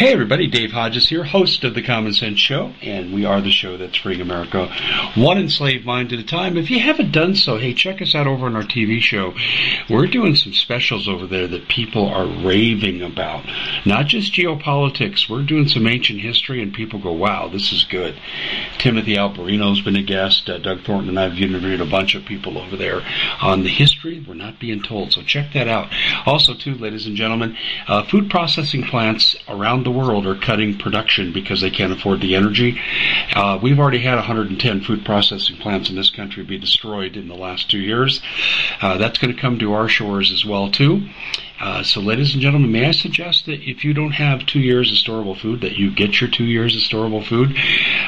Hey everybody, Dave Hodges here, host of the Common Sense Show, and we are the show that's freeing America one enslaved mind at a time. If you haven't done so, hey, check us out over on our TV show. We're doing some specials over there that people are raving about. Not just geopolitics, we're doing some ancient history, and people go, wow, this is good. Timothy Alberino's been a guest. Uh, Doug Thornton and I have interviewed a bunch of people over there on the history we're not being told, so check that out. Also, too, ladies and gentlemen, uh, food processing plants around the the world are cutting production because they can't afford the energy. Uh, we've already had 110 food processing plants in this country be destroyed in the last two years. Uh, that's going to come to our shores as well too. Uh, so, ladies and gentlemen, may I suggest that if you don't have two years of storable food, that you get your two years of storable food.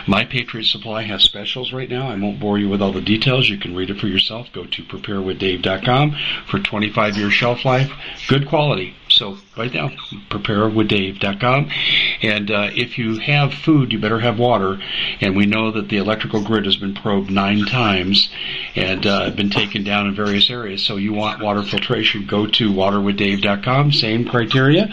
My Patriot Supply has specials right now. I won't bore you with all the details. You can read it for yourself. Go to preparewithdave.com for 25 year shelf life, good quality. So right now, preparewithdave.com. And uh, if you have food, you better have water. And we know that the electrical grid has been probed nine times and uh, been taken down in various areas. So you want water filtration, go to waterwithdave.com. Same criteria.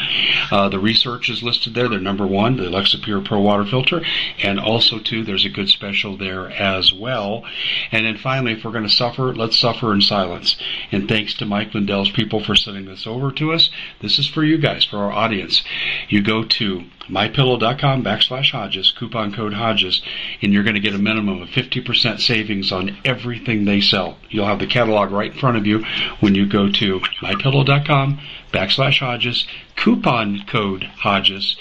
Uh, the research is listed there. They're number one, the Alexa Pure Pro Water Filter. And also, too, there's a good special there as well. And then finally, if we're going to suffer, let's suffer in silence. And thanks to Mike Lindell's people for sending this over to us. This is for you guys, for our audience. You go to mypillow.com backslash Hodges, coupon code Hodges, and you're going to get a minimum of 50% savings on everything they sell. You'll have the catalog right in front of you when you go to mypillow.com backslash Hodges, coupon code Hodges,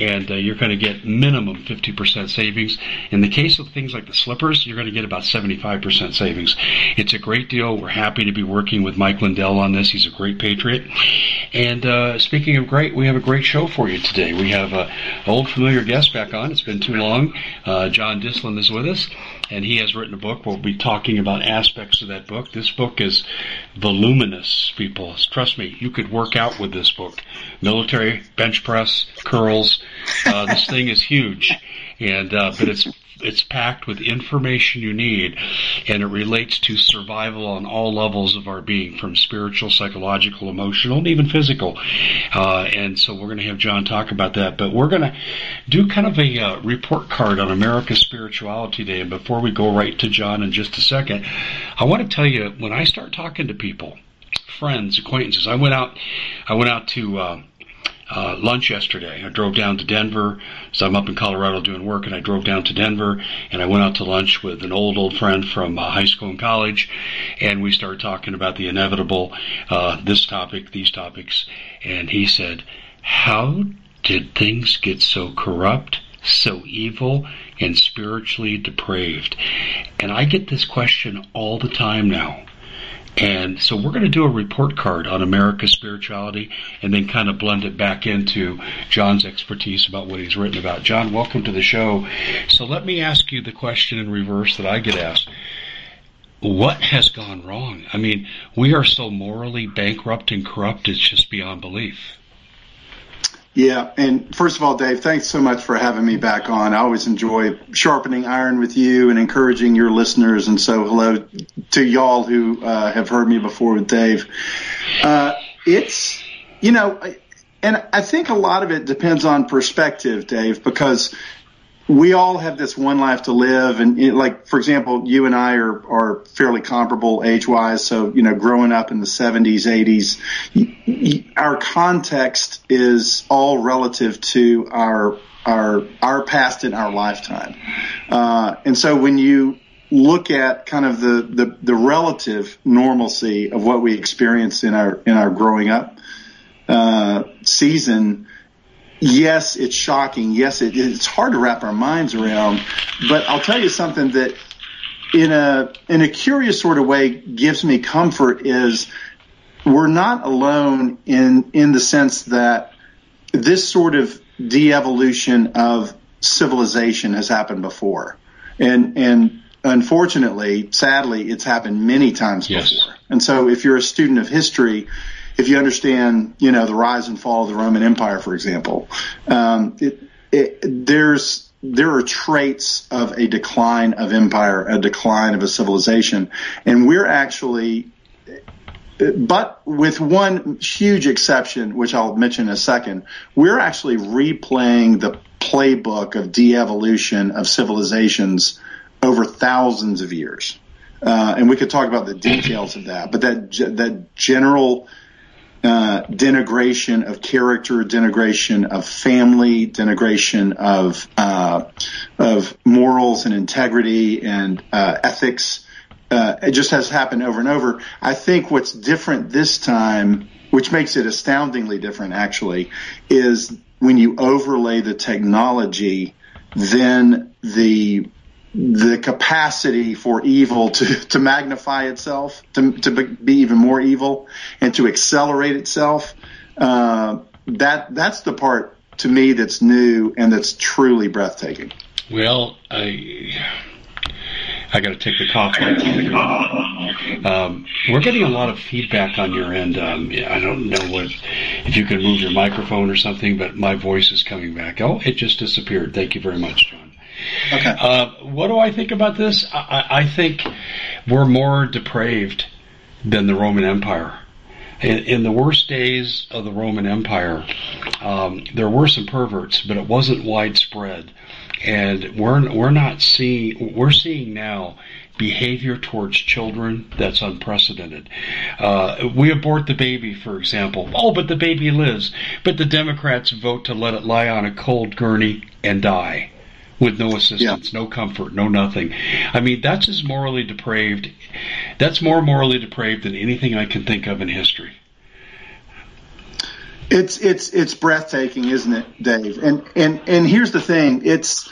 and uh, you're going to get minimum 50% savings. In the case of things like the slippers, you're going to get about 75% savings. It's a great deal. We're happy to be working with Mike Lindell on this. He's a great patriot. And uh, speaking of great, we have a great show for you today. We have an old familiar guest back on. It's been too long. Uh, John Dyslin is with us and he has written a book. We'll be talking about aspects of that book. This book is voluminous, people. Trust me, you could work out with this book. Military, bench press, curls. Uh, this thing is huge, and uh, but it's it's packed with information you need, and it relates to survival on all levels of our being, from spiritual, psychological, emotional, and even physical. Uh, and so we're going to have John talk about that. But we're going to do kind of a uh, report card on America's Spirituality Day. And before we go right to John in just a second, I want to tell you when I start talking to people, friends, acquaintances, I went out, I went out to. Uh, uh, lunch yesterday. I drove down to Denver. So I'm up in Colorado doing work, and I drove down to Denver, and I went out to lunch with an old, old friend from uh, high school and college, and we started talking about the inevitable, uh, this topic, these topics, and he said, "How did things get so corrupt?" so evil and spiritually depraved? And I get this question all the time now. And so we're going to do a report card on America's spirituality and then kind of blend it back into John's expertise about what he's written about. John, welcome to the show. So let me ask you the question in reverse that I get asked. What has gone wrong? I mean, we are so morally bankrupt and corrupt, it's just beyond belief. Yeah, and first of all, Dave, thanks so much for having me back on. I always enjoy sharpening iron with you and encouraging your listeners. And so, hello to y'all who uh, have heard me before with Dave. Uh, it's, you know, and I think a lot of it depends on perspective, Dave, because we all have this one life to live, and it, like for example, you and I are are fairly comparable age wise. So you know, growing up in the '70s, '80s, our context is all relative to our our our past and our lifetime. Uh, and so when you look at kind of the, the, the relative normalcy of what we experience in our in our growing up uh, season, yes, it's shocking. Yes, it, it's hard to wrap our minds around. But I'll tell you something that, in a in a curious sort of way, gives me comfort is we're not alone in in the sense that this sort of de-evolution of civilization has happened before, and and unfortunately, sadly, it's happened many times yes. before. And so, if you're a student of history, if you understand, you know, the rise and fall of the Roman Empire, for example, um, it, it, there's there are traits of a decline of empire, a decline of a civilization, and we're actually, but with one huge exception, which I'll mention in a second, we're actually replaying the playbook of de-evolution of civilizations over thousands of years. Uh, and we could talk about the details of that, but that that general uh, denigration of character, denigration of family, denigration of uh, of morals and integrity and uh, ethics. Uh, it just has happened over and over. I think what's different this time, which makes it astoundingly different, actually, is when you overlay the technology, then the the capacity for evil to, to magnify itself, to, to be even more evil, and to accelerate itself. Uh, that that's the part to me that's new and that's truly breathtaking. Well, I I got to take the cough. Um, we're getting a lot of feedback on your end. Um, I don't know what if you can move your microphone or something, but my voice is coming back. Oh, it just disappeared. Thank you very much, John. Okay. Uh, what do I think about this? I, I, think we're more depraved than the Roman Empire. In, in the worst days of the Roman Empire, um, there were some perverts, but it wasn't widespread. And we're we're not seeing we're seeing now behavior towards children that's unprecedented. Uh, we abort the baby, for example. Oh, but the baby lives. But the Democrats vote to let it lie on a cold gurney and die with no assistance, yeah. no comfort, no nothing. I mean, that's as morally depraved. That's more morally depraved than anything I can think of in history. It's it's it's breathtaking, isn't it, Dave? And and and here's the thing: it's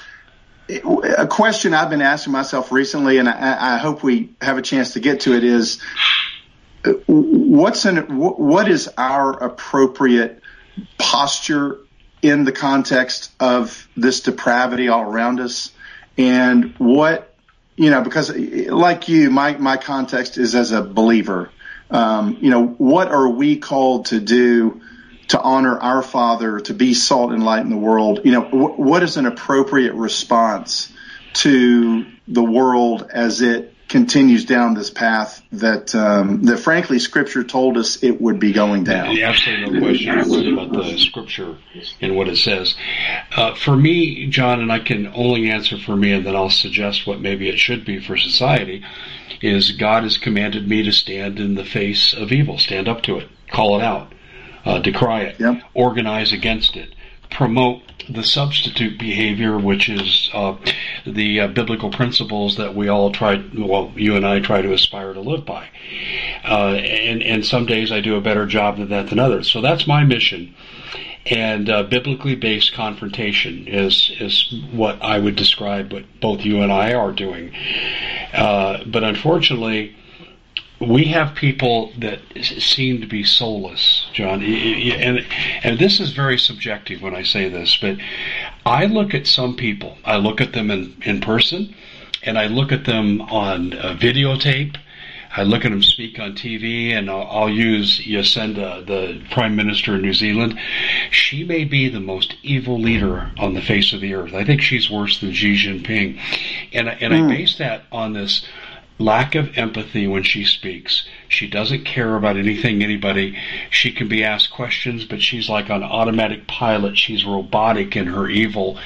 a question I've been asking myself recently, and I, I hope we have a chance to get to it. Is what's an what is our appropriate posture in the context of this depravity all around us. And what you know because like you my my context is as a believer. Um, you know what are we called to do to honor our father to be salt and light in the world? You know wh- what is an appropriate response to the world as it continues down this path that um, that frankly Scripture told us it would be going down. Absolutely no question about the Scripture and what it says. Uh, for me, John, and I can only answer for me, and then I'll suggest what maybe it should be for society. Is God has commanded me to stand in the face of evil, stand up to it, call it out, uh, decry it, yep. organize against it, promote the substitute behavior, which is uh, the uh, biblical principles that we all try, well, you and I try to aspire to live by. Uh, and, and some days I do a better job of that than others. So that's my mission. And uh, biblically based confrontation is is what I would describe what both you and I are doing. Uh, but unfortunately, we have people that seem to be soulless, John, and and this is very subjective when I say this, but I look at some people, I look at them in in person, and I look at them on videotape. I look at them speak on TV, and I'll, I'll use Jacinda, the Prime Minister of New Zealand. She may be the most evil leader on the face of the earth. I think she's worse than Xi Jinping, and and mm. I hmm. base that on this lack of empathy when she speaks. She doesn't care about anything, anybody. She can be asked questions, but she's like on automatic pilot. She's robotic in her evil.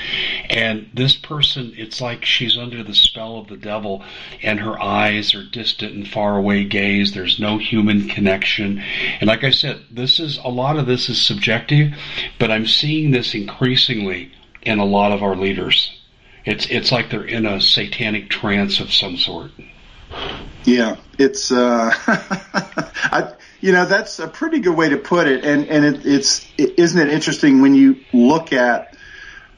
And this person, it's like she's under the spell of the devil, and her eyes are distant and far away gaze. There's no human connection. And like I said, this is a lot of this is subjective, but I'm seeing this increasingly in a lot of our leaders. It's it's like they're in a satanic trance of some sort. Yeah, it's uh, I, you know that's a pretty good way to put it, and and it, it's it, isn't it interesting when you look at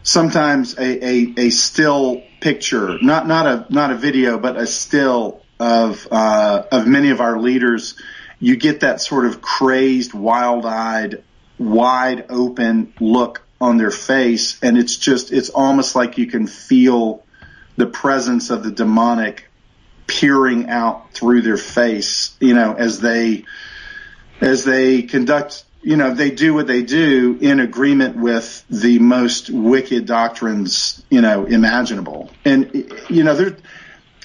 sometimes a, a, a still picture, not not a not a video, but a still of uh, of many of our leaders, you get that sort of crazed, wild-eyed, wide open look on their face, and it's just it's almost like you can feel the presence of the demonic peering out through their face, you know, as they as they conduct, you know, they do what they do in agreement with the most wicked doctrines, you know, imaginable. And you know, there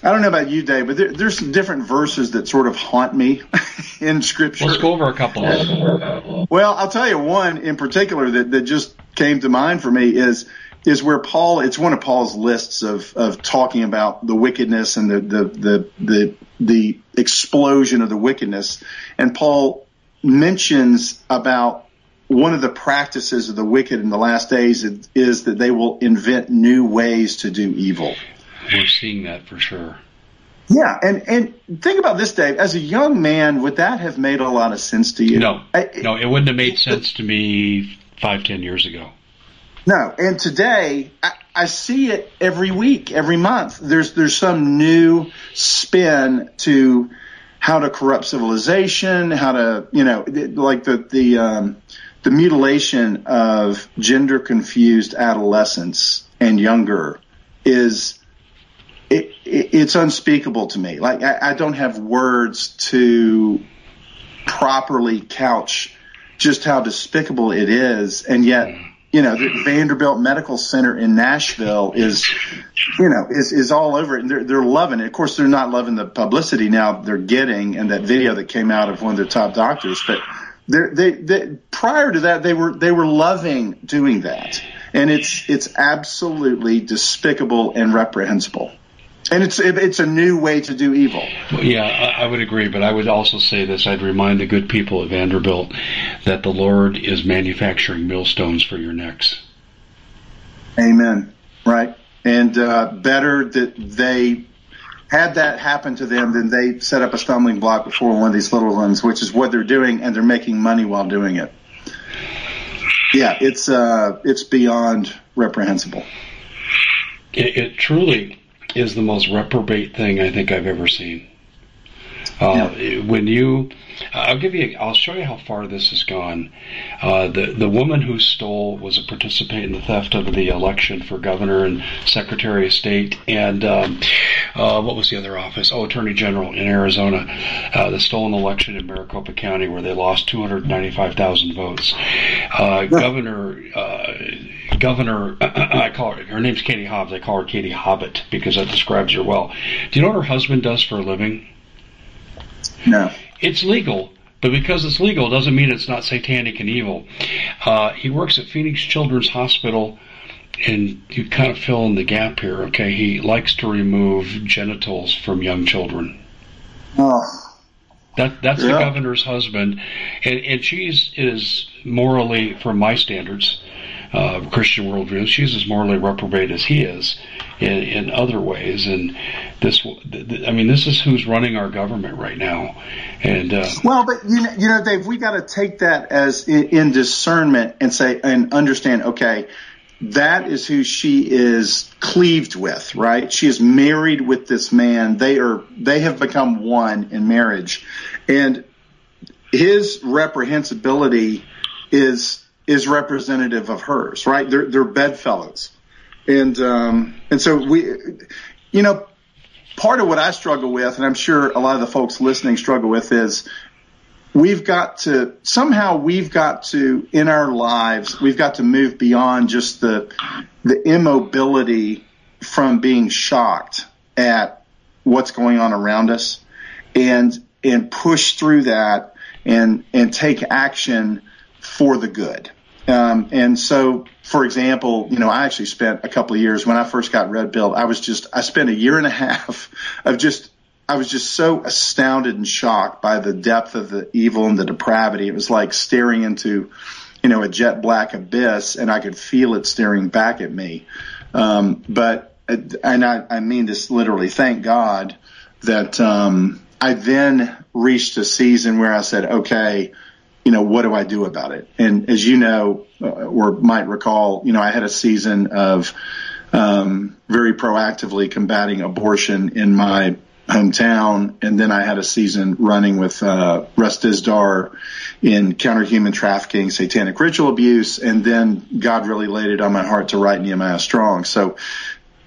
I don't know about you, Dave, but there, there's some different verses that sort of haunt me in Scripture. Let's go over a couple. well, I'll tell you one in particular that, that just came to mind for me is is where Paul, it's one of Paul's lists of, of talking about the wickedness and the, the, the, the, the explosion of the wickedness. And Paul mentions about one of the practices of the wicked in the last days is, is that they will invent new ways to do evil. We're seeing that for sure. Yeah, and and think about this, Dave. As a young man, would that have made a lot of sense to you? No, I, no, it wouldn't have made sense to me five, ten years ago. No, and today I, I, see it every week, every month. There's there's some new spin to how to corrupt civilization, how to you know like the the um, the mutilation of gender confused adolescents and younger is it, it, it's unspeakable to me. Like I, I don't have words to properly couch just how despicable it is, and yet you know, the Vanderbilt Medical Center in Nashville is, you know, is, is all over it. And they're, they're loving it. Of course, they're not loving the publicity now they're getting and that video that came out of one of their top doctors, but they, they, prior to that, they were, they were loving doing that. And it's, it's absolutely despicable and reprehensible. And it's it's a new way to do evil. Yeah, I would agree, but I would also say this: I'd remind the good people of Vanderbilt that the Lord is manufacturing millstones for your necks. Amen. Right, and uh, better that they had that happen to them than they set up a stumbling block before one of these little ones, which is what they're doing, and they're making money while doing it. Yeah, it's uh, it's beyond reprehensible. It, it truly is the most reprobate thing I think I've ever seen. Uh, yeah. When you, I'll give you, I'll show you how far this has gone. Uh, the the woman who stole was a participant in the theft of the election for governor and secretary of state, and um, uh, what was the other office? Oh, attorney general in Arizona. Uh, the stolen election in Maricopa County where they lost 295,000 votes. Uh, governor uh, Governor, I call her, her name's Katie Hobbs. I call her Katie Hobbit because that describes her well. Do you know what her husband does for a living? No. It's legal, but because it's legal doesn't mean it's not satanic and evil. Uh, he works at Phoenix Children's Hospital, and you kind of fill in the gap here, okay? He likes to remove genitals from young children. Oh. That that's yeah. the governor's husband, and and she's is morally, from my standards, uh, Christian worldview. She's as morally reprobate as he is in, in other ways. And this, I mean, this is who's running our government right now. And uh, well, but you know, you know, Dave, we got to take that as in, in discernment and say and understand. Okay, that is who she is cleaved with, right? She is married with this man. They are they have become one in marriage, and his reprehensibility is is representative of hers, right? They're, they're bedfellows. And, um, and so we, you know, part of what I struggle with, and I'm sure a lot of the folks listening struggle with is we've got to, somehow we've got to, in our lives, we've got to move beyond just the, the immobility from being shocked at what's going on around us and and push through that and and take action for the good. Um, and so, for example, you know, I actually spent a couple of years when I first got red pilled. I was just I spent a year and a half of just I was just so astounded and shocked by the depth of the evil and the depravity. It was like staring into, you know, a jet black abyss, and I could feel it staring back at me. Um, but and I, I mean this literally. Thank God that um, I then reached a season where I said, okay, you know, what do I do about it? And as you know, uh, or might recall, you know, I had a season of um, very proactively combating abortion in my hometown, and then I had a season running with uh, Dizdar in counterhuman trafficking, satanic ritual abuse, and then God really laid it on my heart to write Nehemiah Strong. So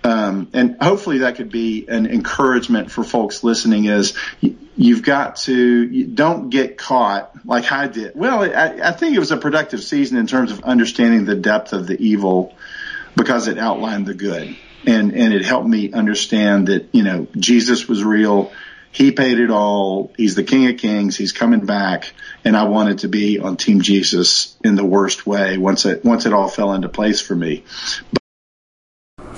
um, and hopefully that could be an encouragement for folks listening is you've got to you don't get caught like I did. Well, I, I think it was a productive season in terms of understanding the depth of the evil because it outlined the good and, and it helped me understand that, you know, Jesus was real. He paid it all. He's the King of Kings. He's coming back. And I wanted to be on Team Jesus in the worst way once it, once it all fell into place for me.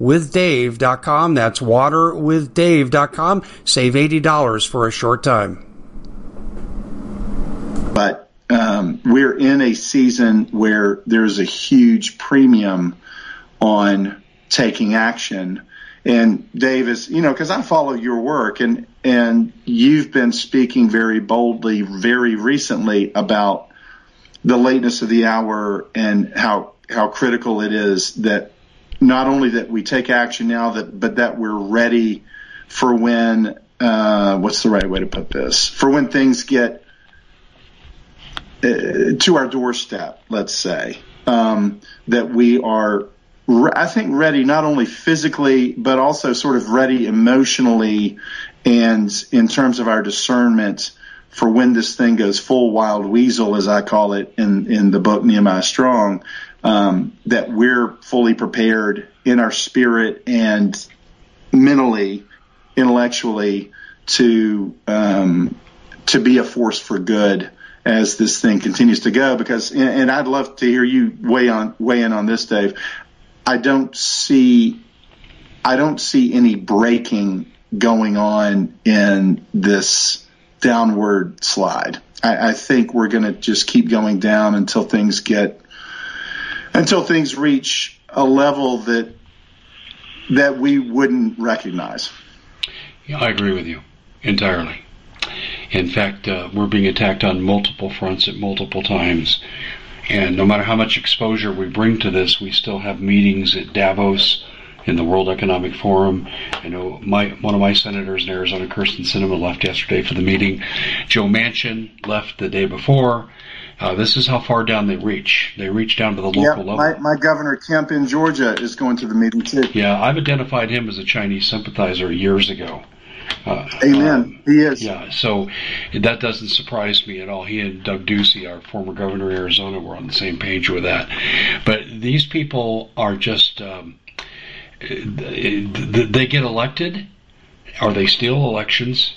waterwithdave.com. That's waterwithdave.com. Save $80 for a short time. But um, we're in a season where there's a huge premium on taking action. And Dave is, you know, because I follow your work and and you've been speaking very boldly, very recently about the lateness of the hour and how how critical it is that not only that we take action now, that but that we're ready for when uh, what's the right way to put this? For when things get uh, to our doorstep, let's say um, that we are, I think, ready not only physically but also sort of ready emotionally and in terms of our discernment for when this thing goes full wild weasel, as I call it in in the book Nehemiah Strong um, that we're fully prepared in our spirit and mentally, intellectually to um, to be a force for good as this thing continues to go. Because, and I'd love to hear you weigh on weigh in on this, Dave. I don't see, I don't see any breaking going on in this downward slide. I, I think we're going to just keep going down until things get, until things reach a level that that we wouldn't recognize. Yeah, I agree with you entirely. In fact, uh, we're being attacked on multiple fronts at multiple times. And no matter how much exposure we bring to this, we still have meetings at Davos in the World Economic Forum. I know my one of my senators in Arizona, Kyrsten Sinema, left yesterday for the meeting. Joe Manchin left the day before. Uh, this is how far down they reach. They reach down to the local yep, level. My, my governor Kemp in Georgia is going to the meeting too. Yeah, I've identified him as a Chinese sympathizer years ago. Uh, Amen. Um, he is. Yeah, so that doesn't surprise me at all. He and Doug Ducey, our former governor of Arizona, were on the same page with that. But these people are just, um, they get elected or they steal elections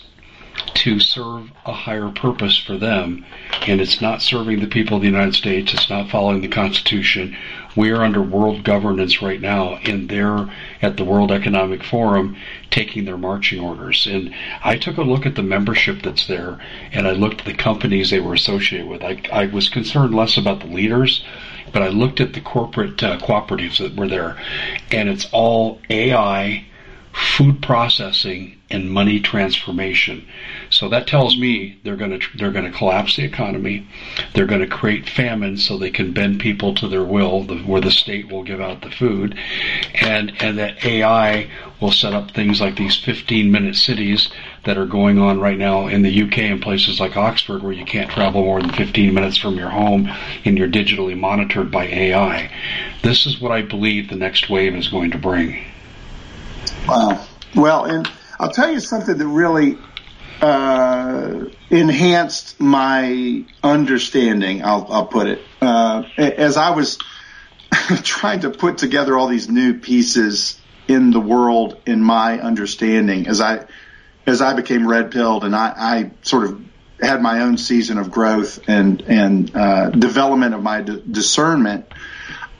to serve a higher purpose for them. And it's not serving the people of the United States. It's not following the Constitution. We are under world governance right now, and they're at the World Economic Forum taking their marching orders. And I took a look at the membership that's there, and I looked at the companies they were associated with. I, I was concerned less about the leaders, but I looked at the corporate uh, cooperatives that were there, and it's all AI food processing and money transformation. So that tells me they're going to they're going to collapse the economy. They're going to create famine so they can bend people to their will, the, where the state will give out the food, and and that AI will set up things like these 15 minute cities that are going on right now in the UK and places like Oxford where you can't travel more than 15 minutes from your home and you're digitally monitored by AI. This is what I believe the next wave is going to bring. Wow. Well, and I'll tell you something that really uh, enhanced my understanding. I'll, I'll put it uh, as I was trying to put together all these new pieces in the world in my understanding as I as I became red pilled and I, I sort of had my own season of growth and and uh, development of my d- discernment.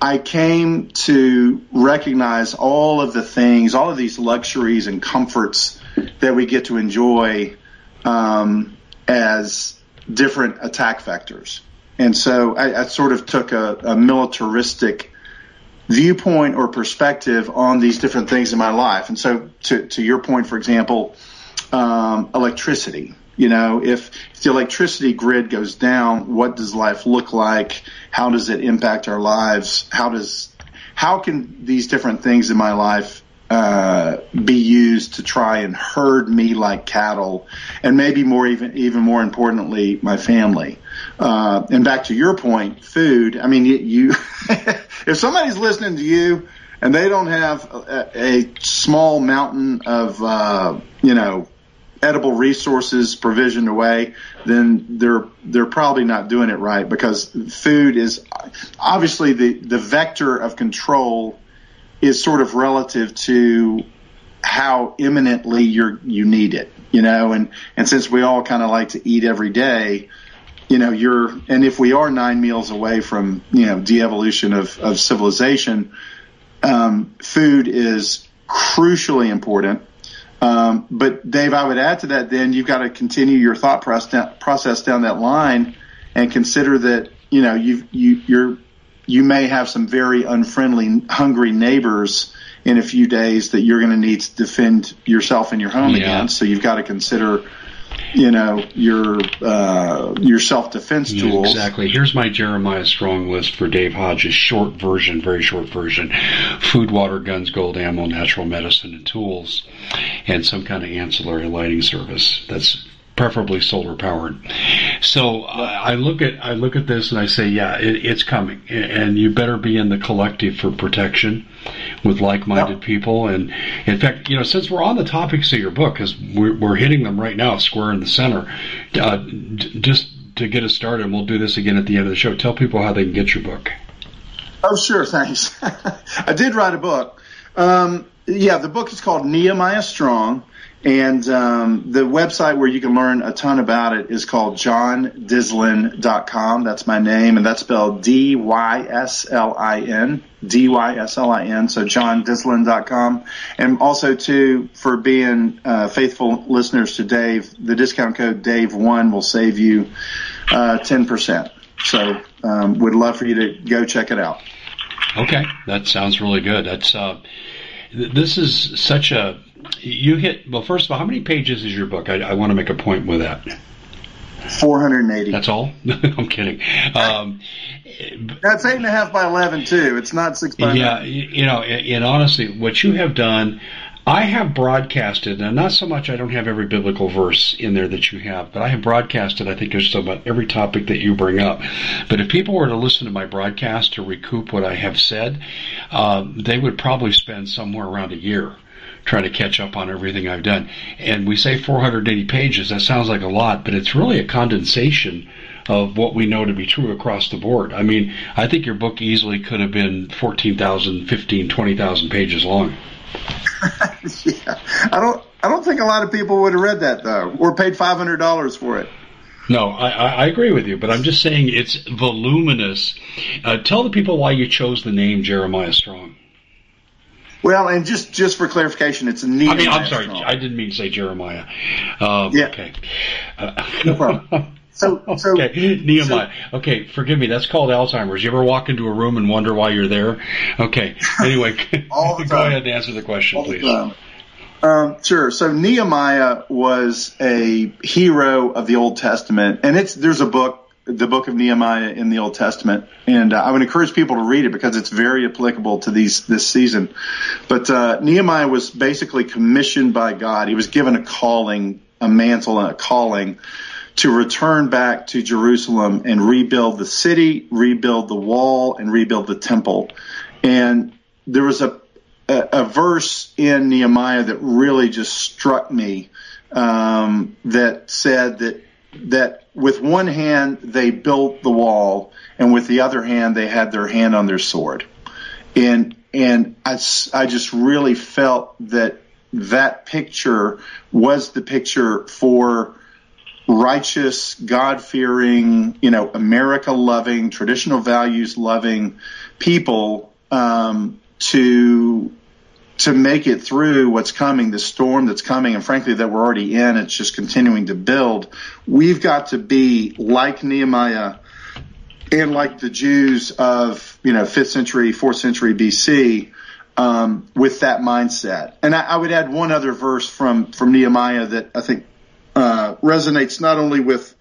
I came to recognize all of the things, all of these luxuries and comforts that we get to enjoy um, as different attack vectors. And so I, I sort of took a, a, militaristic viewpoint or perspective on these different things in my life. And so to, to your point, for example, um, electricity. You know, if, if the electricity grid goes down, what does life look like? How does it impact our lives? How does how can these different things in my life uh, be used to try and herd me like cattle, and maybe more even even more importantly, my family. Uh, and back to your point, food. I mean, you, if somebody's listening to you and they don't have a, a small mountain of uh, you know edible resources provisioned away, then they're they're probably not doing it right because food is obviously the the vector of control is sort of relative to how imminently you you need it, you know, and and since we all kind of like to eat every day, you know, you're and if we are nine meals away from you know de-evolution of of civilization, um, food is crucially important um, but Dave, I would add to that. Then you've got to continue your thought process down that line, and consider that you know you you you're you may have some very unfriendly, hungry neighbors in a few days that you're going to need to defend yourself and your home yeah. against. So you've got to consider you know your uh, your self defense tools. Exactly. Here's my Jeremiah Strong list for Dave Hodges. Short version, very short version: food, water, guns, gold, ammo, natural medicine, and tools, and some kind of ancillary lighting service. That's preferably solar powered. So uh, I look at I look at this and I say, yeah, it, it's coming, and you better be in the collective for protection with like-minded people. And in fact, you know, since we're on the topics of your book, because we're, we're hitting them right now, square in the center, uh, d- just to get us started, we'll do this again at the end of the show. Tell people how they can get your book. Oh, sure, thanks. I did write a book. Um, yeah, the book is called Nehemiah Strong And um, the website where you can learn a ton about it is called johndyslin.com. That's my name, and that's spelled D Y S L I N. D Y S L I N. So johndyslin.com. And also, too, for being uh, faithful listeners to Dave, the discount code Dave1 will save you uh, 10%. So um, would love for you to go check it out. Okay, that sounds really good. That's uh, this is such a you hit well. First of all, how many pages is your book? I, I want to make a point with that. 480. That's all? I'm kidding. Um, That's eight and a half by 11 too. It's not six by Yeah, you know, and honestly, what you have done, I have broadcasted, and not so much I don't have every biblical verse in there that you have, but I have broadcasted, I think, just about every topic that you bring up. But if people were to listen to my broadcast to recoup what I have said, uh, they would probably spend somewhere around a year trying to catch up on everything I've done. And we say 480 pages, that sounds like a lot, but it's really a condensation of what we know to be true across the board. I mean, I think your book easily could have been 14,000, 15, 20,000 pages long. yeah, I don't. I don't think a lot of people would have read that though, or paid five hundred dollars for it. No, I, I, agree with you, but I'm just saying it's voluminous. Uh, tell the people why you chose the name Jeremiah Strong. Well, and just just for clarification, it's Nehemiah. I mean, I'm sorry, I didn't mean to say Jeremiah. Um, yeah. Okay. Uh, no problem. So, so okay, Nehemiah. So, okay, forgive me. That's called Alzheimer's. You ever walk into a room and wonder why you're there? Okay. Anyway, go ahead and answer the question, All please. Um, sure. So Nehemiah was a hero of the Old Testament, and it's there's a book, the book of Nehemiah in the Old Testament, and uh, I would encourage people to read it because it's very applicable to these this season. But uh, Nehemiah was basically commissioned by God. He was given a calling, a mantle, and a calling to return back to Jerusalem and rebuild the city, rebuild the wall, and rebuild the temple. And there was a, a, a verse in Nehemiah that really just struck me um, that said that that with one hand they built the wall, and with the other hand they had their hand on their sword. And and I, I just really felt that that picture was the picture for righteous, God fearing, you know, America loving, traditional values loving people um, to to make it through what's coming, the storm that's coming, and frankly that we're already in. It's just continuing to build. We've got to be like Nehemiah and like the Jews of you know fifth century, fourth century BC. Um, with that mindset, and I, I would add one other verse from from Nehemiah that I think uh, resonates not only with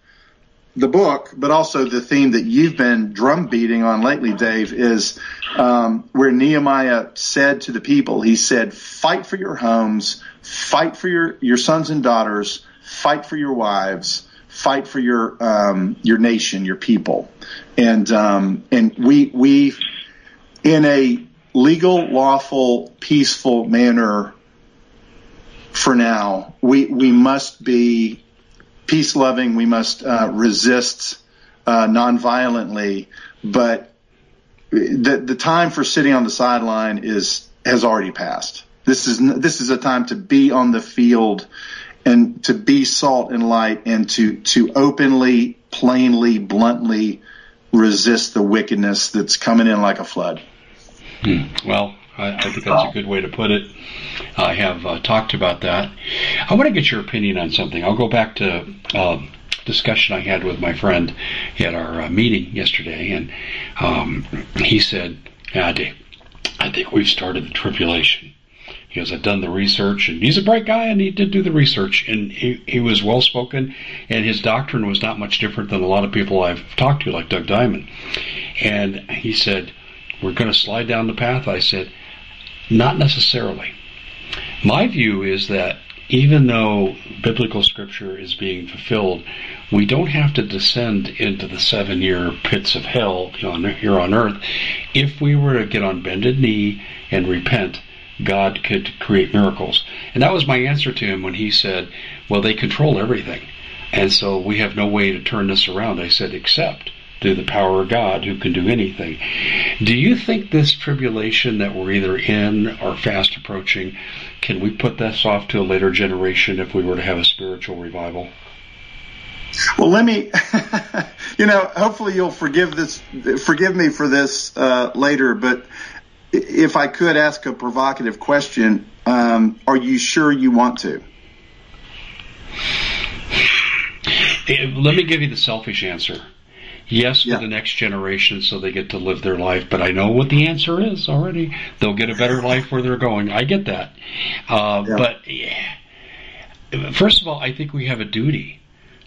the book, but also the theme that you've been drum beating on lately, Dave, is um, where Nehemiah said to the people, he said, fight for your homes, fight for your, your sons and daughters, fight for your wives, fight for your um, your nation, your people, and um, and we we in a legal, lawful, peaceful manner for now. We we must be peace loving. We must uh, resist uh, nonviolently. But the the time for sitting on the sideline is has already passed. This is this is a time to be on the field and to be salt and light and to to openly, plainly, bluntly resist the wickedness that's coming in like a flood. Hmm. Well, I, I, think that's a good way to put it. I have uh, talked about that. I want to get your opinion on something. I'll go back to uh, discussion I had with my friend at our uh, meeting yesterday, and um, he said, yeah, Dave, I think we've started the tribulation. He goes, I've done the research, and he's a bright guy, and he did do the research, and he, he was well spoken, and his doctrine was not much different than a lot of people I've talked to, like Doug Diamond. And he said, We're going to slide down the path. I said, not necessarily. My view is that even though biblical scripture is being fulfilled, we don't have to descend into the seven year pits of hell here on earth. If we were to get on bended knee and repent, God could create miracles. And that was my answer to him when he said, Well, they control everything. And so we have no way to turn this around. I said, Except through the power of God who can do anything. Do you think this tribulation that we're either in or fast approaching, can we put this off to a later generation if we were to have a spiritual revival? Well, let me, you know, hopefully you'll forgive this, forgive me for this uh, later, but if I could ask a provocative question, um, are you sure you want to? Let me give you the selfish answer. Yes, yeah. for the next generation, so they get to live their life. But I know what the answer is already. They'll get a better life where they're going. I get that. Uh, yeah. But yeah. first of all, I think we have a duty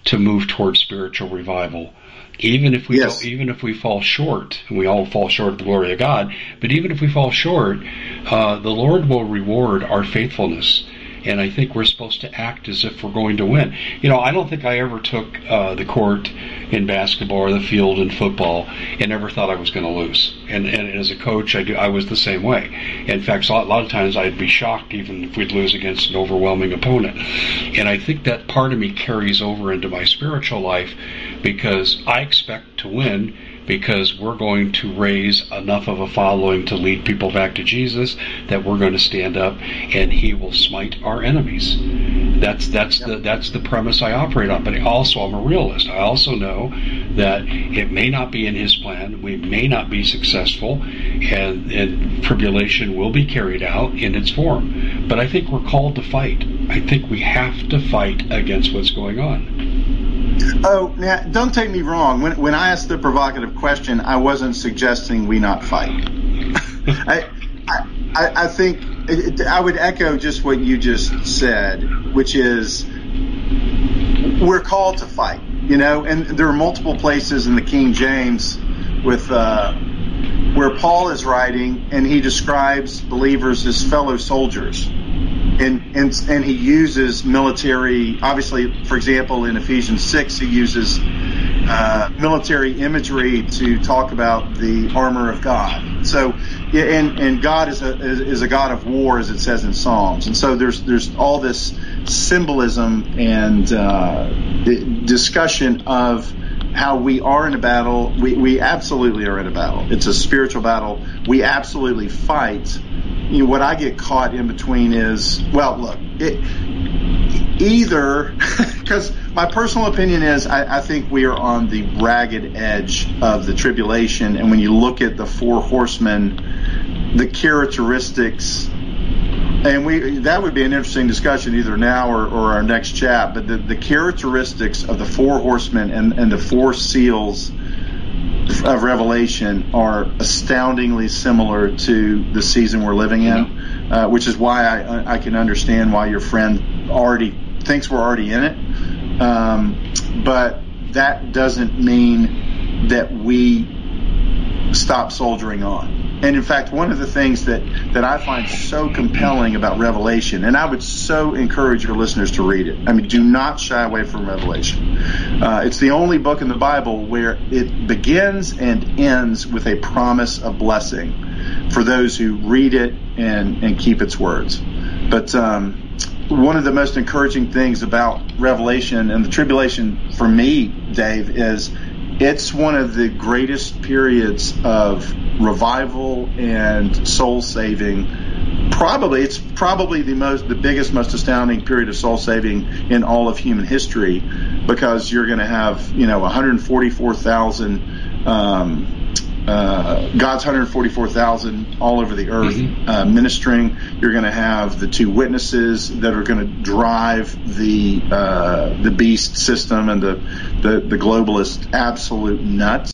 to move towards spiritual revival. Even if we yes. even if we fall short, and we all fall short of the glory of God, but even if we fall short, uh, the Lord will reward our faithfulness and I think we're supposed to act as if we're going to win. You know, I don't think I ever took uh, the court in basketball or the field in football and ever thought I was going to lose. And, and as a coach, I, do, I was the same way. In fact, a lot, a lot of times I'd be shocked even if we'd lose against an overwhelming opponent. And I think that part of me carries over into my spiritual life because I expect to win because we're going to raise enough of a following to lead people back to Jesus that we're going to stand up and he will smite our enemies. That's that's the that's the premise I operate on. But also I'm a realist. I also know that it may not be in his plan. We may not be successful and, and tribulation will be carried out in its form. But I think we're called to fight. I think we have to fight against what's going on. Oh, now don't take me wrong. When when I asked the provocative question, I wasn't suggesting we not fight. I, I I think it, I would echo just what you just said, which is we're called to fight. You know, and there are multiple places in the King James with uh, where Paul is writing, and he describes believers as fellow soldiers and, and and he uses military. Obviously, for example, in Ephesians six, he uses uh, military imagery to talk about the armor of God. So, and and God is a is a God of war, as it says in Psalms. And so there's there's all this symbolism and uh, discussion of how we are in a battle. We, we absolutely are in a battle. It's a spiritual battle. We absolutely fight you know, what I get caught in between is, well, look, it, either because my personal opinion is I, I, think we are on the ragged edge of the tribulation, and when you look at the four horsemen, the characteristics, and we that would be an interesting discussion either now or, or our next chat, but the, the characteristics of the four horsemen and, and the four seals of Revelation are astoundingly similar to the season we're living in, uh, which is why I, I can understand why your friend already thinks we're already in it. Um, but that doesn't mean that we stop soldiering on. And in fact, one of the things that, that I find so compelling about Revelation, and I would so encourage your listeners to read it. I mean, do not shy away from Revelation. Uh, it's the only book in the Bible where it begins and ends with a promise of blessing for those who read it and, and keep its words. But um, one of the most encouraging things about Revelation and the tribulation for me, Dave, is it's one of the greatest periods of revival and soul saving. Probably it's probably the most the biggest most astounding period of soul saving in all of human history because you're going to have you know 144,000 um, uh, God's 144,000 all over the earth mm-hmm. uh, ministering. You're going to have the two witnesses that are going to drive the uh, the beast system and the, the the globalist absolute nuts.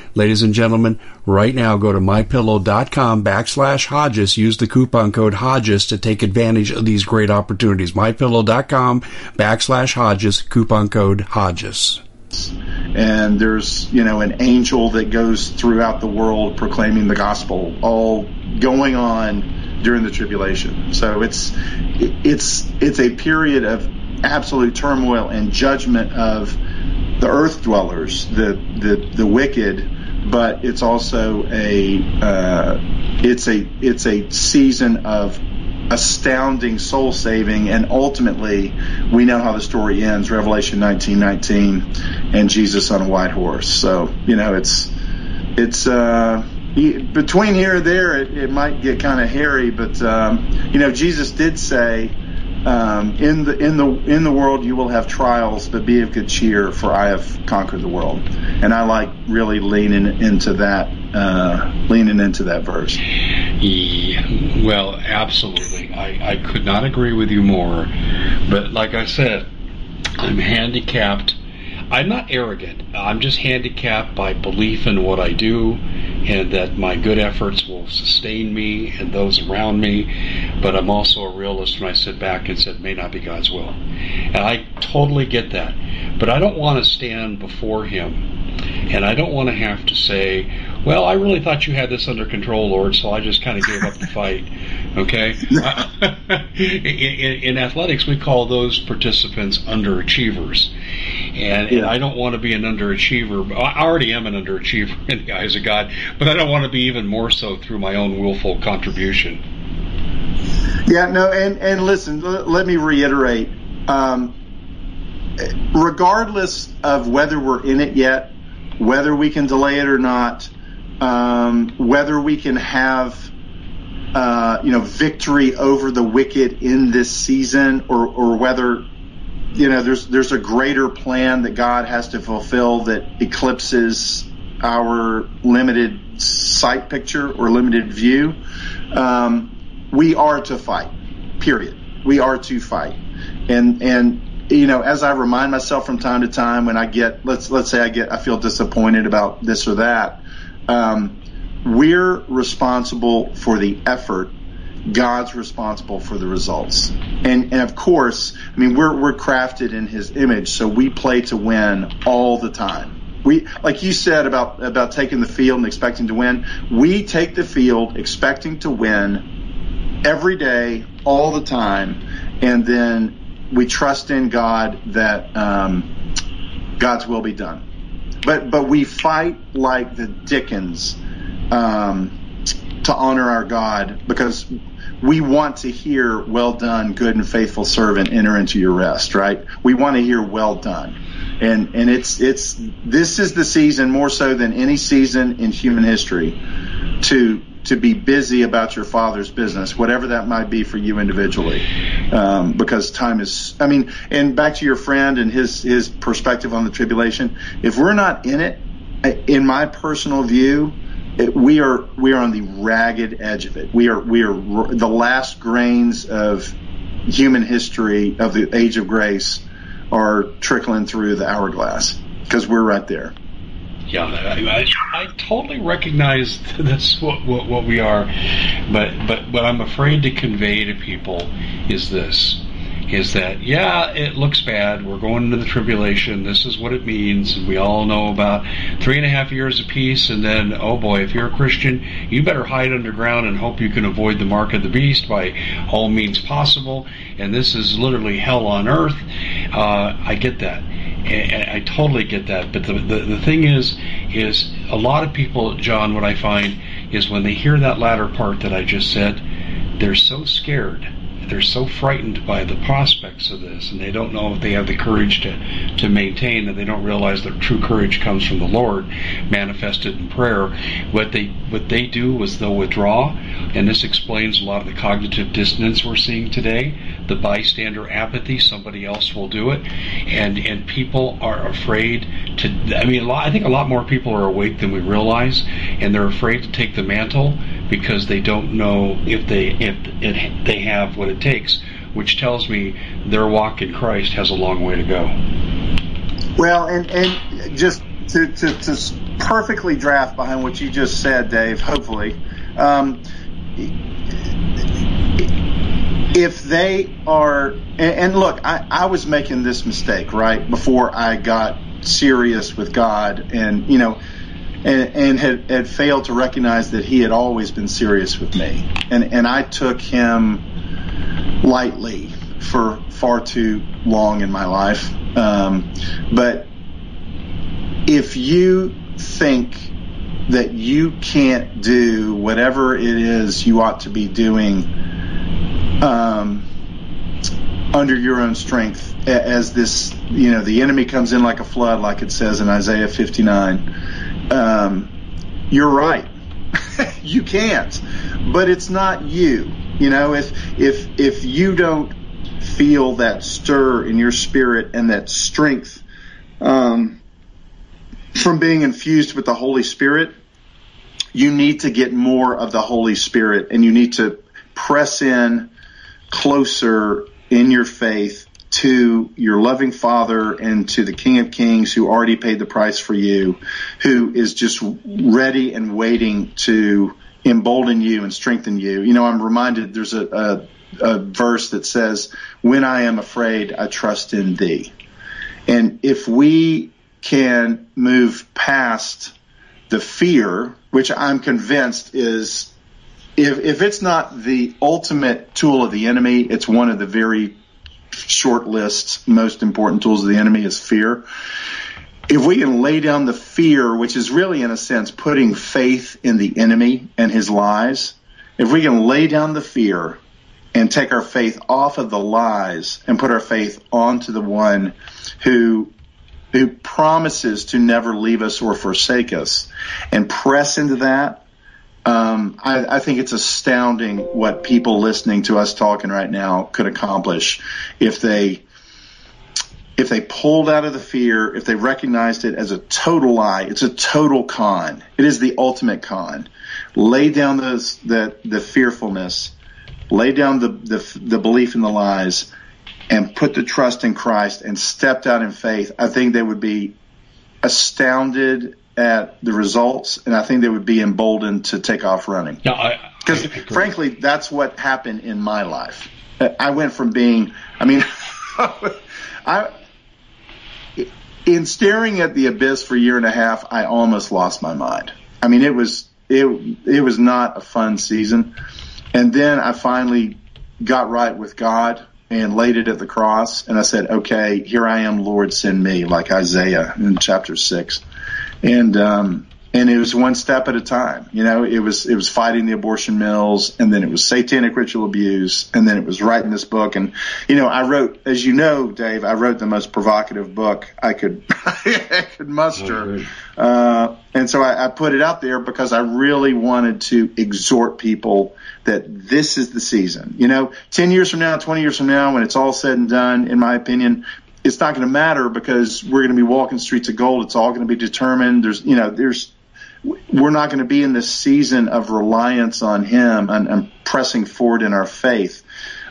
Ladies and gentlemen, right now go to mypillow.com backslash Hodges. Use the coupon code Hodges to take advantage of these great opportunities. Mypillow.com backslash Hodges, coupon code Hodges. And there's, you know, an angel that goes throughout the world proclaiming the gospel, all going on during the tribulation. So it's, it's, it's a period of absolute turmoil and judgment of the earth dwellers, the the, the wicked, but it's also a uh, it's a it's a season of astounding soul saving and ultimately we know how the story ends revelation 1919 and jesus on a white horse. So you know it's it's uh between here and there it, it might get kind of hairy but um you know jesus did say um, in the in the in the world you will have trials, but be of good cheer, for I have conquered the world. And I like really leaning into that, uh, leaning into that verse. Yeah, well, absolutely. I, I could not agree with you more. But like I said, I'm handicapped. I'm not arrogant. I'm just handicapped by belief in what I do and that my good efforts will sustain me and those around me. But I'm also a realist when I sit back and said, may not be God's will. And I totally get that. But I don't want to stand before Him and I don't want to have to say, well, I really thought you had this under control, Lord, so I just kind of gave up the fight. Okay? in, in, in, athletics, we call those participants underachievers. And, yeah. and I don't want to be an underachiever. I already am an underachiever in the eyes of God, but I don't want to be even more so through my own willful contribution. Yeah, no, and, and listen, let me reiterate. Um, regardless of whether we're in it yet, whether we can delay it or not, um, whether we can have uh, you know victory over the wicked in this season, or or whether you know there's there's a greater plan that God has to fulfill that eclipses our limited sight picture or limited view. Um, we are to fight. Period. We are to fight, and and you know, as I remind myself from time to time when I get, let's let's say I get, I feel disappointed about this or that. Um, we're responsible for the effort. God's responsible for the results. And, and of course, I mean, we're, we're crafted in his image, so we play to win all the time. We, like you said about, about taking the field and expecting to win, we take the field expecting to win every day, all the time, and then we trust in God that um, God's will be done. But but we fight like the Dickens um, to honor our God because we want to hear "Well done, good and faithful servant, enter into your rest." Right? We want to hear "Well done," and and it's it's this is the season more so than any season in human history to to be busy about your father's business, whatever that might be for you individually, um, because time is. I mean, and back to your friend and his his perspective on the tribulation. If we're not in it, in my personal view, it, we are we are on the ragged edge of it. We are we are the last grains of human history of the age of grace are trickling through the hourglass because we're right there yeah, I, I, totally recognize that's what, what, what we are, but but what I'm afraid to convey to people is this: is that yeah, it looks bad. We're going into the tribulation. This is what it means. And we all know about three and a half years of peace, and then oh boy, if you're a Christian, you better hide underground and hope you can avoid the mark of the beast by all means possible. And this is literally hell on earth. Uh, I get that. And I totally get that. But the, the, the thing is, is a lot of people, John, what I find is when they hear that latter part that I just said, they're so scared they're so frightened by the prospects of this, and they don't know if they have the courage to, to maintain, and they don't realize that true courage comes from the Lord, manifested in prayer. What they what they do is they'll withdraw, and this explains a lot of the cognitive dissonance we're seeing today. The bystander apathy, somebody else will do it, and and people are afraid to. I mean, lot, I think a lot more people are awake than we realize, and they're afraid to take the mantle because they don't know if they if, if they have what it takes, which tells me their walk in Christ has a long way to go. Well, and and just to to, to perfectly draft behind what you just said, Dave. Hopefully. Um, if they are, and, look, I, I was making this mistake right before I got serious with God, and you know, and, and had, had failed to recognize that he had always been serious with me. And, and I took him lightly for far too long in my life. Um, but if you think that you can't do whatever it is you ought to be doing um, under your own strength, as this, you know, the enemy comes in like a flood, like it says in Isaiah 59, um, you're right. you can't, but it's not you. You know, if if if you don't feel that stir in your spirit and that strength um, from being infused with the Holy Spirit, you need to get more of the Holy Spirit and you need to press in closer in your faith to your loving Father and to the King of Kings who already paid the price for you, who is just ready and waiting to embolden you and strengthen you. You know, I'm reminded there's a, a, a verse that says, When I am afraid, I trust in thee. And if we can move past the fear, which I'm convinced is, if, if it's not the ultimate tool of the enemy, it's one of the very short lists, most important tools of the enemy is fear. If we can lay down the fear, which is really in a sense putting faith in the enemy and his lies, if we can lay down the fear and take our faith off of the lies and put our faith onto the one who who promises to never leave us or forsake us and press into that um, I, I, think it's astounding what people listening to us talking right now could accomplish if they if they pulled out of the fear, if they recognized it as a total lie, it's a total con. It is the ultimate con. Lay down those, the, the fearfulness, lay down the, the, the belief in the lies, and put the trust in Christ and stepped out in faith. I think they would be astounded at the results, and I think they would be emboldened to take off running. Because frankly, that's what happened in my life. I went from being, I mean, I in staring at the abyss for a year and a half, I almost lost my mind. I mean, it was it it was not a fun season. And then I finally got right with God and laid it at the cross, and I said, "Okay, here I am, Lord, send me," like Isaiah in chapter six. And um, and it was one step at a time. You know, it was it was fighting the abortion mills, and then it was satanic ritual abuse, and then it was writing this book. And you know, I wrote, as you know, Dave, I wrote the most provocative book I could I could muster, oh, uh, and so I, I put it out there because I really wanted to exhort people that this is the season. You know, ten years from now, twenty years from now, when it's all said and done, in my opinion, it's not going to matter because we're going to be walking streets of gold. It's all going to be determined. There's, you know, there's we're not going to be in this season of reliance on Him and, and, pressing forward in our faith.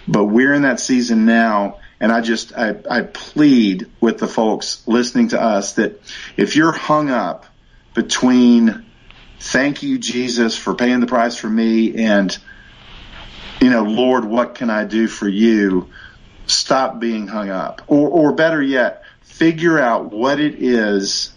But we're in that season now. And I just, I, I plead with the folks listening to us that if you're hung up between thank you, Jesus, for paying the price for me and, you know, Lord, what can I do for you? Stop being hung up. Or, or better yet, figure out what it is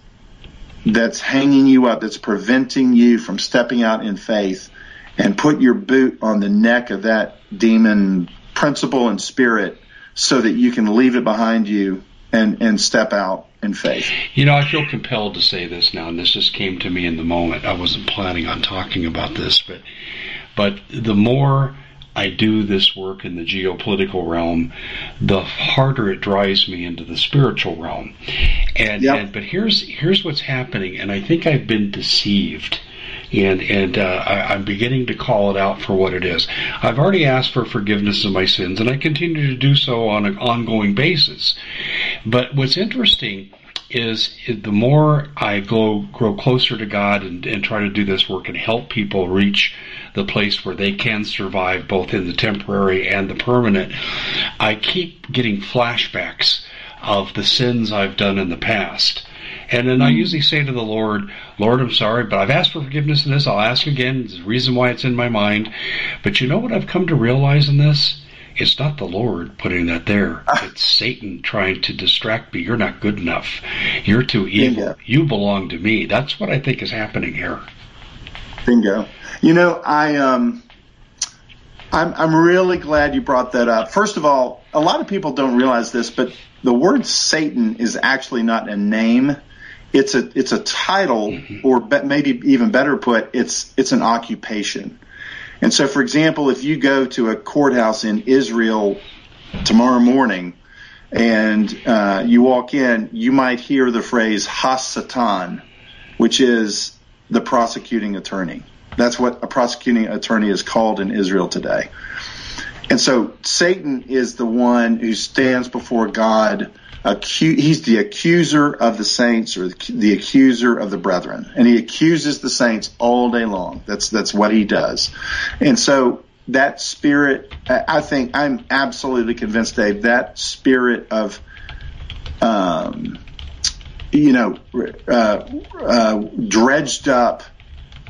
that's hanging you up, that's preventing you from stepping out in faith, and put your boot on the neck of that demon principle and spirit so that you can leave it behind you and, and step out in faith. You know, I feel compelled to say this now, and this just came to me in the moment. I wasn't planning on talking about this, but but the more I do this work in the geopolitical realm, the harder it drives me into the spiritual realm. And, yep. and but here's here's what's happening, and I think I've been deceived and and uh, I, am beginning to call it out for what it is. I've already asked for forgiveness of my sins, and I continue to do so on an ongoing basis. But what's interesting is the more I go grow closer to God and, and try to do this work and help people reach the place where they can survive both in the temporary and the permanent, I keep getting flashbacks of the sins I've done in the past. And then I hmm. usually say to the Lord, Lord, I'm sorry, but I've asked for forgiveness in this. I'll ask again. There's a reason why it's in my mind. But you know what I've come to realize in this? It's not the Lord putting that there. It's Satan trying to distract me. You're not good enough. You're too evil. Bingo. You belong to me. That's what I think is happening here. Bingo. You know, I um, I'm I'm really glad you brought that up. First of all, a lot of people don't realize this, but the word Satan is actually not a name. It's a it's a title, mm-hmm. or be, maybe even better put, it's it's an occupation. And so, for example, if you go to a courthouse in Israel tomorrow morning and uh, you walk in, you might hear the phrase Hasatan, which is the prosecuting attorney. That's what a prosecuting attorney is called in Israel today. And so Satan is the one who stands before God. He's the accuser of the saints or the accuser of the brethren. And he accuses the saints all day long. That's, that's what he does. And so that spirit, I think I'm absolutely convinced, Dave, that spirit of, um, you know, uh, uh, dredged up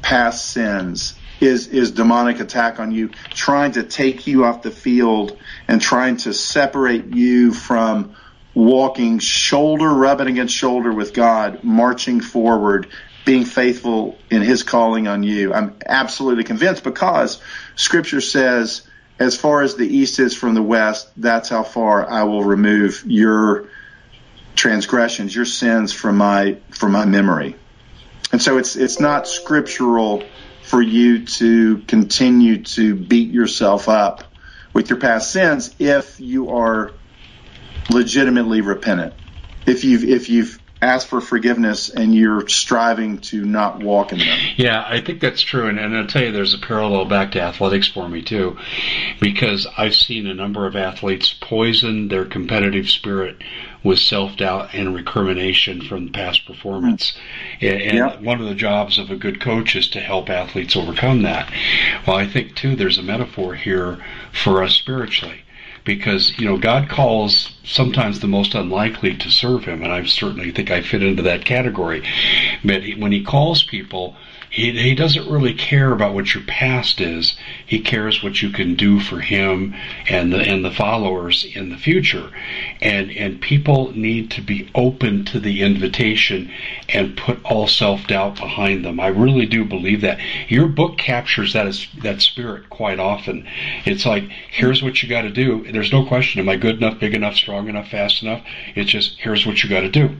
past sins is is demonic attack on you, trying to take you off the field and trying to separate you from walking shoulder rubbing against shoulder with God, marching forward, being faithful in his calling on you. I'm absolutely convinced because scripture says, as far as the east is from the west, that's how far I will remove your transgressions, your sins from my, from my memory. And so it's, it's not scriptural for you to continue to beat yourself up with your past sins if you are legitimately repentant. If you've, if you've ask for forgiveness and you're striving to not walk in them. Yeah, I think that's true. And, and I'll tell you, there's a parallel back to athletics for me, too, because I've seen a number of athletes poison their competitive spirit with self doubt and recrimination from past performance. And, and yep. one of the jobs of a good coach is to help athletes overcome that. Well, I think, too, there's a metaphor here for us spiritually because you know God calls sometimes the most unlikely to serve Him, and I certainly think I fit into that category. But when He calls people he, he doesn't really care about what your past is. He cares what you can do for him and the and the followers in the future. And and people need to be open to the invitation and put all self doubt behind them. I really do believe that. Your book captures that that spirit quite often. It's like here's what you got to do. There's no question. Am I good enough, big enough, strong enough, fast enough? It's just here's what you got to do.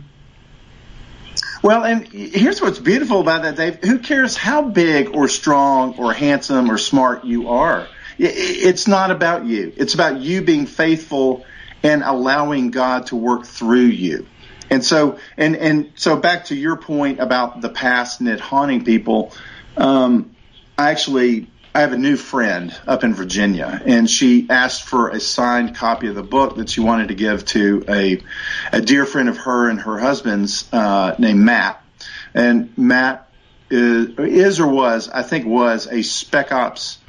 Well, and here's what's beautiful about that, Dave. Who cares how big or strong or handsome or smart you are? It's not about you. It's about you being faithful and allowing God to work through you. And so, and, and so back to your point about the past and it haunting people, um, I actually I have a new friend up in Virginia, and she asked for a signed copy of the book that she wanted to give to a a dear friend of her and her husband's uh, named Matt. And Matt is, is or was, I think, was a spec ops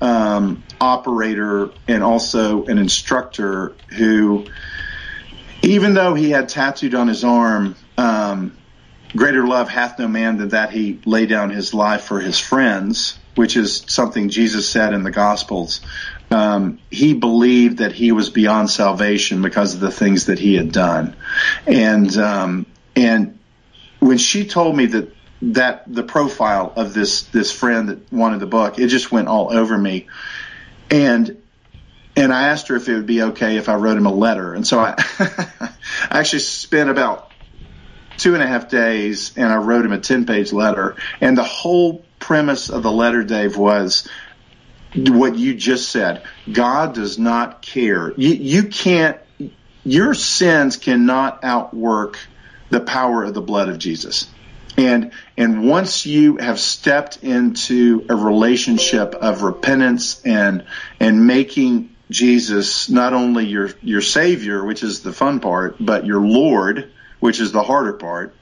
um, operator and also an instructor who, even though he had tattooed on his arm. Um, Greater love hath no man than that he lay down his life for his friends which is something Jesus said in the Gospels. Um, he believed that he was beyond salvation because of the things that he had done, and um, and when she told me that that the profile of this this friend that wanted the book, it just went all over me, and and I asked her if it would be okay if I wrote him a letter, and so I, I actually spent about two and a half days and I wrote him a 10 page letter and the whole premise of the letter, Dave, was what you just said. God does not care. You, you can't, your sins cannot outwork the power of the blood of Jesus. And, and once you have stepped into a relationship of repentance and, and making Jesus not only your, your savior, which is the fun part, but your Lord, which is the harder part,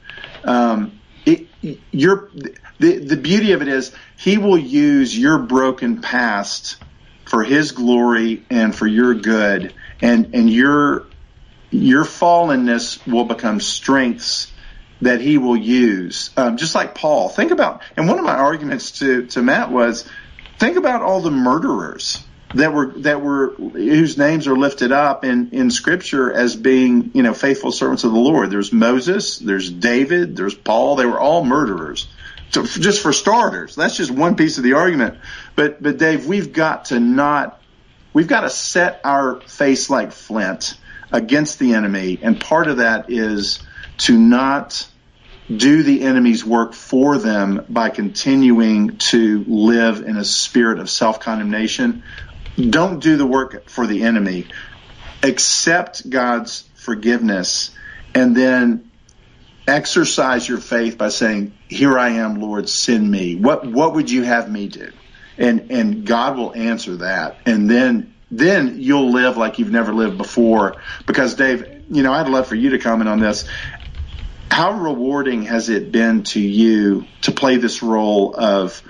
um, it, you're, the, the beauty of it is he will use your broken past for his glory and for your good and, and your, your fallenness will become strengths that he will use. Um, just like Paul. Think about, and one of my arguments to, to Matt was, think about all the murderers that were that were whose names are lifted up in in scripture as being you know faithful servants of the Lord. There's Moses, there's David, there's Paul. They were all murderers. So just for starters, that's just one piece of the argument. But but Dave, we've got to not we've got to set our face like flint against the enemy, and part of that is to not do the enemy's work for them by continuing to live in a spirit of self condemnation. Don't do the work for the enemy. Accept God's forgiveness and then exercise your faith by saying, Here I am, Lord, send me. What what would you have me do? And and God will answer that. And then then you'll live like you've never lived before. Because Dave, you know, I'd love for you to comment on this how rewarding has it been to you to play this role of,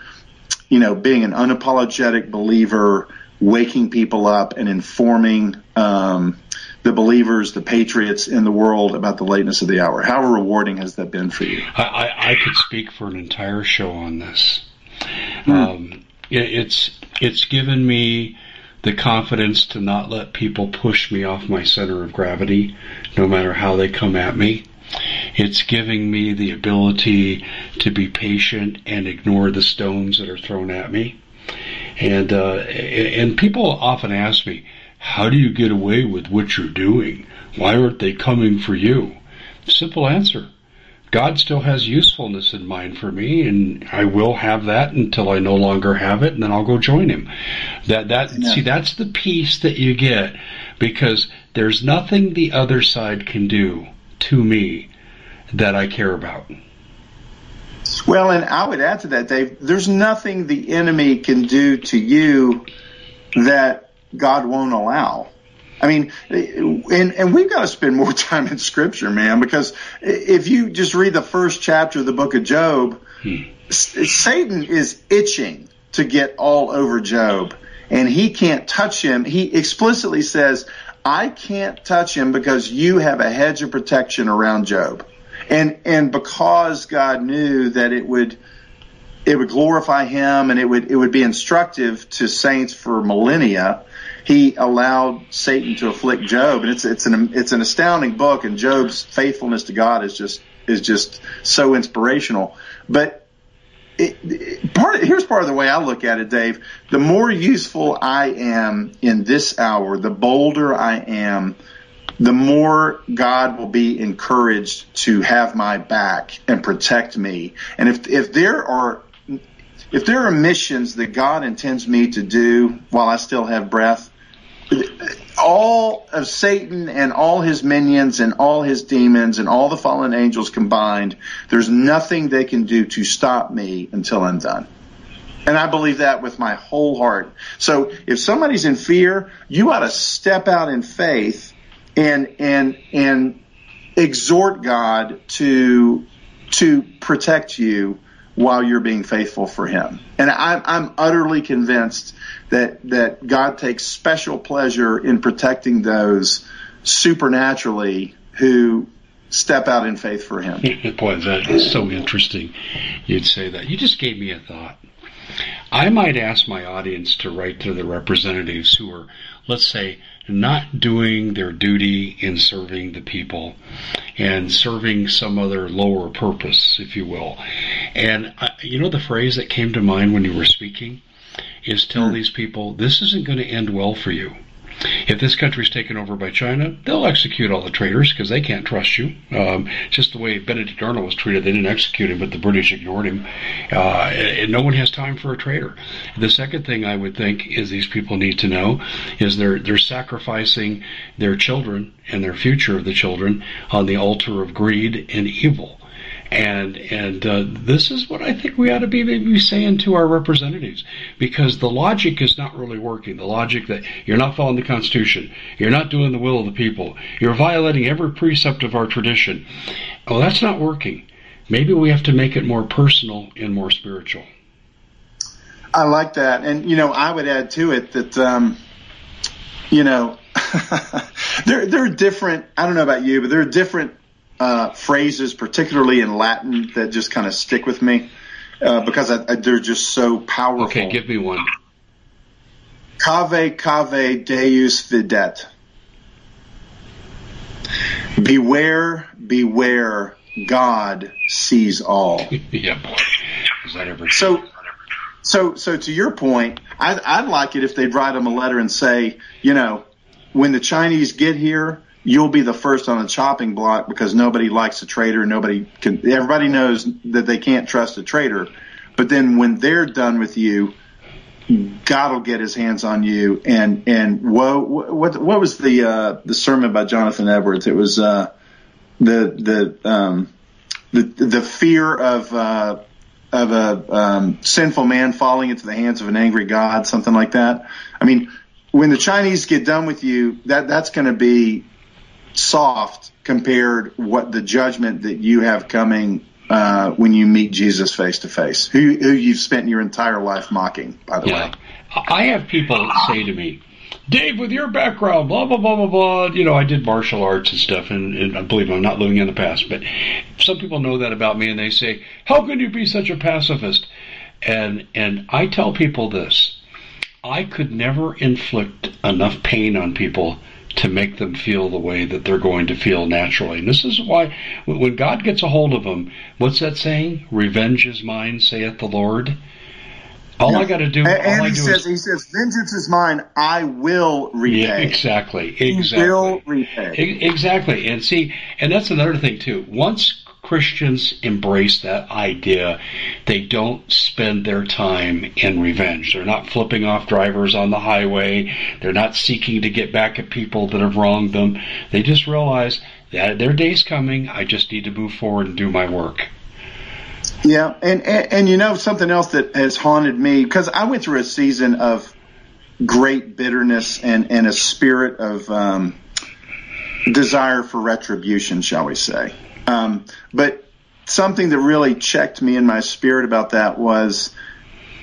you know, being an unapologetic believer, waking people up and informing um, the believers, the patriots in the world about the lateness of the hour? How rewarding has that been for you? I, I, I could speak for an entire show on this. Hmm. Um, it, it's it's given me the confidence to not let people push me off my center of gravity, no matter how they come at me. It's giving me the ability to be patient and ignore the stones that are thrown at me. And uh, and people often ask me, "How do you get away with what you're doing? Why aren't they coming for you?" Simple answer: God still has usefulness in mind for me, and I will have that until I no longer have it, and then I'll go join Him. That that yeah. see, that's the peace that you get because there's nothing the other side can do to me that I care about. Well, and I would add to that, Dave, there's nothing the enemy can do to you that God won't allow. I mean, and, and we've got to spend more time in scripture, man, because if you just read the first chapter of the book of Job, hmm. Satan is itching to get all over Job and he can't touch him. He explicitly says, I can't touch him because you have a hedge of protection around Job. And, and because God knew that it would, it would glorify him and it would, it would be instructive to saints for millennia, he allowed Satan to afflict Job. And it's, it's an, it's an astounding book and Job's faithfulness to God is just, is just so inspirational. But it, it, part of, here's part of the way I look at it, Dave. The more useful I am in this hour, the bolder I am, the more God will be encouraged to have my back and protect me. And if if there are if there are missions that God intends me to do while I still have breath, all of Satan and all his minions and all his demons and all the fallen angels combined, there's nothing they can do to stop me until I'm done. And I believe that with my whole heart. So if somebody's in fear, you ought to step out in faith and, and, and exhort God to, to protect you while you're being faithful for Him. And I'm, I'm utterly convinced that that God takes special pleasure in protecting those supernaturally who step out in faith for Him. Boy, that is so interesting. You'd say that. You just gave me a thought. I might ask my audience to write to the representatives who are, let's say, not doing their duty in serving the people and serving some other lower purpose, if you will. And uh, you know the phrase that came to mind when you were speaking? is tell hmm. these people this isn't going to end well for you. If this country is taken over by China, they'll execute all the traitors because they can't trust you. Um, just the way Benedict Arnold was treated, they didn't execute him, but the British ignored him. Uh, and no one has time for a traitor. The second thing I would think is these people need to know is they're they're sacrificing their children and their future of the children on the altar of greed and evil. And and uh, this is what I think we ought to be maybe saying to our representatives, because the logic is not really working. The logic that you're not following the Constitution, you're not doing the will of the people, you're violating every precept of our tradition. Well, that's not working. Maybe we have to make it more personal and more spiritual. I like that, and you know, I would add to it that um, you know, there there are different. I don't know about you, but there are different uh, phrases, particularly in Latin, that just kind of stick with me uh, because I, I, they're just so powerful. Okay, give me one. Cave, cave, Deus videt. Beware, beware, God sees all. yeah, boy. Is that ever so? So, so to your point, I'd, I'd like it if they'd write them a letter and say, you know, when the Chinese get here, you'll be the first on the chopping block because nobody likes a traitor. Nobody can. Everybody knows that they can't trust a traitor. But then when they're done with you, God will get His hands on you. And and whoa, what what was the uh, the sermon by Jonathan Edwards? It was uh, the the um, the the fear of. Uh, of a um, sinful man falling into the hands of an angry God, something like that. I mean, when the Chinese get done with you, that that's going to be soft compared what the judgment that you have coming uh, when you meet Jesus face to face, who who you've spent your entire life mocking. By the yeah. way, I have people say to me. Dave, with your background, blah blah blah blah blah. You know, I did martial arts and stuff, and, and I believe I'm not living in the past. But some people know that about me, and they say, "How can you be such a pacifist?" And and I tell people this: I could never inflict enough pain on people to make them feel the way that they're going to feel naturally. And this is why, when God gets a hold of them, what's that saying? Revenge is mine, saith the Lord. All yeah. I got to do, and, he says, is, he says, "Vengeance is mine; I will repay." Yeah, exactly, exactly. He will repay. Exactly, and see, and that's another thing too. Once Christians embrace that idea. They don't spend their time in revenge. They're not flipping off drivers on the highway. They're not seeking to get back at people that have wronged them. They just realize that their day's coming. I just need to move forward and do my work. Yeah, and, and, and you know something else that has haunted me because I went through a season of great bitterness and and a spirit of um, desire for retribution, shall we say? Um, but something that really checked me in my spirit about that was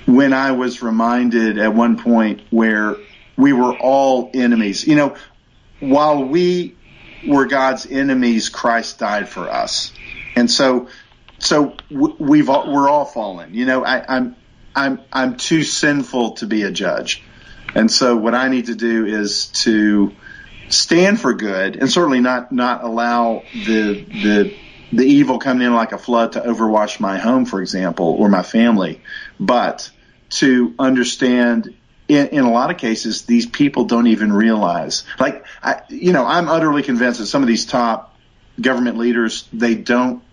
when I was reminded at one point where we were all enemies. You know, while we were God's enemies, Christ died for us, and so so we've all, we're all fallen. You know, I, I'm I'm I'm too sinful to be a judge, and so what I need to do is to stand for good and certainly not not allow the the the evil coming in like a flood to overwash my home, for example, or my family, but to understand in, in, a lot of cases, these people don't even realize. Like, I, you know, I'm utterly convinced that some of these top government leaders, they don't,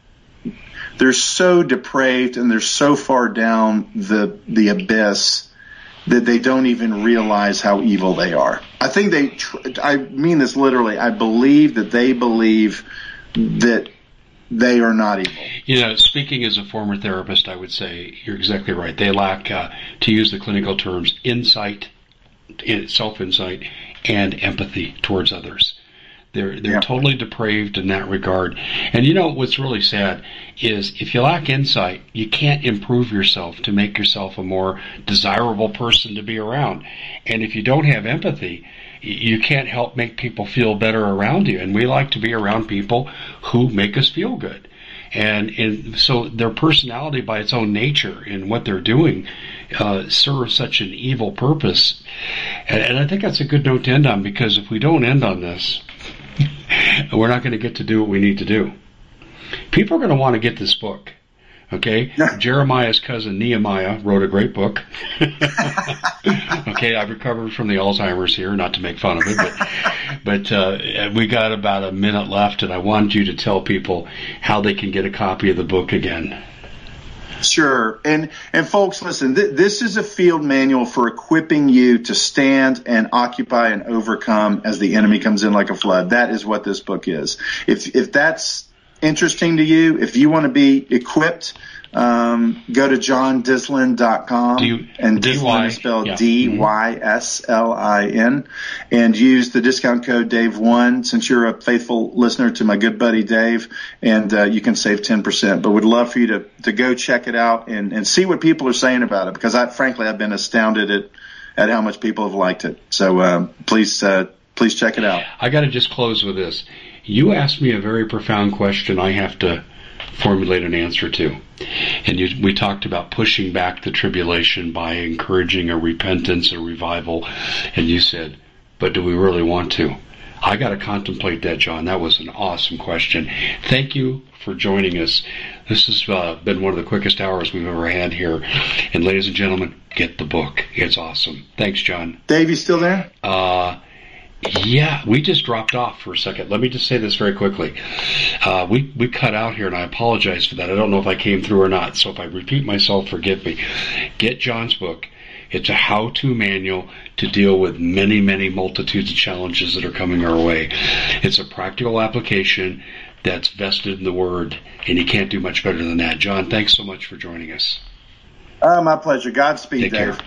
they're so depraved and they're so far down the, the abyss that they don't even realize how evil they are. I think they, I mean this literally, I believe that they believe that they are not evil. You know, speaking as a former therapist, I would say you're exactly right. They lack, uh, to use the clinical terms, insight, self insight, and empathy towards others. They're they're yeah. totally depraved in that regard. And you know what's really sad is if you lack insight, you can't improve yourself to make yourself a more desirable person to be around. And if you don't have empathy, you can't help make people feel better around you. And we like to be around people who make us feel good. And, and so their personality by its own nature and what they're doing uh, serves such an evil purpose. And, and I think that's a good note to end on because if we don't end on this, we're not going to get to do what we need to do. People are going to want to get this book. Okay, Jeremiah's cousin Nehemiah wrote a great book. okay, I've recovered from the Alzheimer's here, not to make fun of it, but but uh, we got about a minute left, and I wanted you to tell people how they can get a copy of the book again. Sure, and and folks, listen. Th- this is a field manual for equipping you to stand and occupy and overcome as the enemy comes in like a flood. That is what this book is. If if that's interesting to you, if you want to be equipped um, go to johndyslin.com D- and Dyslin is spelled yeah. D Y S L I N and use the discount code Dave1 since you're a faithful listener to my good buddy Dave and uh, you can save 10%. But would love for you to, to go check it out and, and see what people are saying about it because I frankly I've been astounded at, at how much people have liked it. So uh, please, uh, please check it out. I got to just close with this. You asked me a very profound question I have to formulate an answer to. And you, we talked about pushing back the tribulation by encouraging a repentance, a revival. And you said, but do we really want to? I got to contemplate that, John. That was an awesome question. Thank you for joining us. This has uh, been one of the quickest hours we've ever had here. And ladies and gentlemen, get the book. It's awesome. Thanks, John. Dave, you still there? Uh, yeah, we just dropped off for a second. Let me just say this very quickly. Uh, we we cut out here, and I apologize for that. I don't know if I came through or not. So if I repeat myself, forgive me. Get John's book. It's a how-to manual to deal with many, many multitudes of challenges that are coming our way. It's a practical application that's vested in the Word, and you can't do much better than that. John, thanks so much for joining us. Uh, my pleasure. Godspeed, Take Dave. care.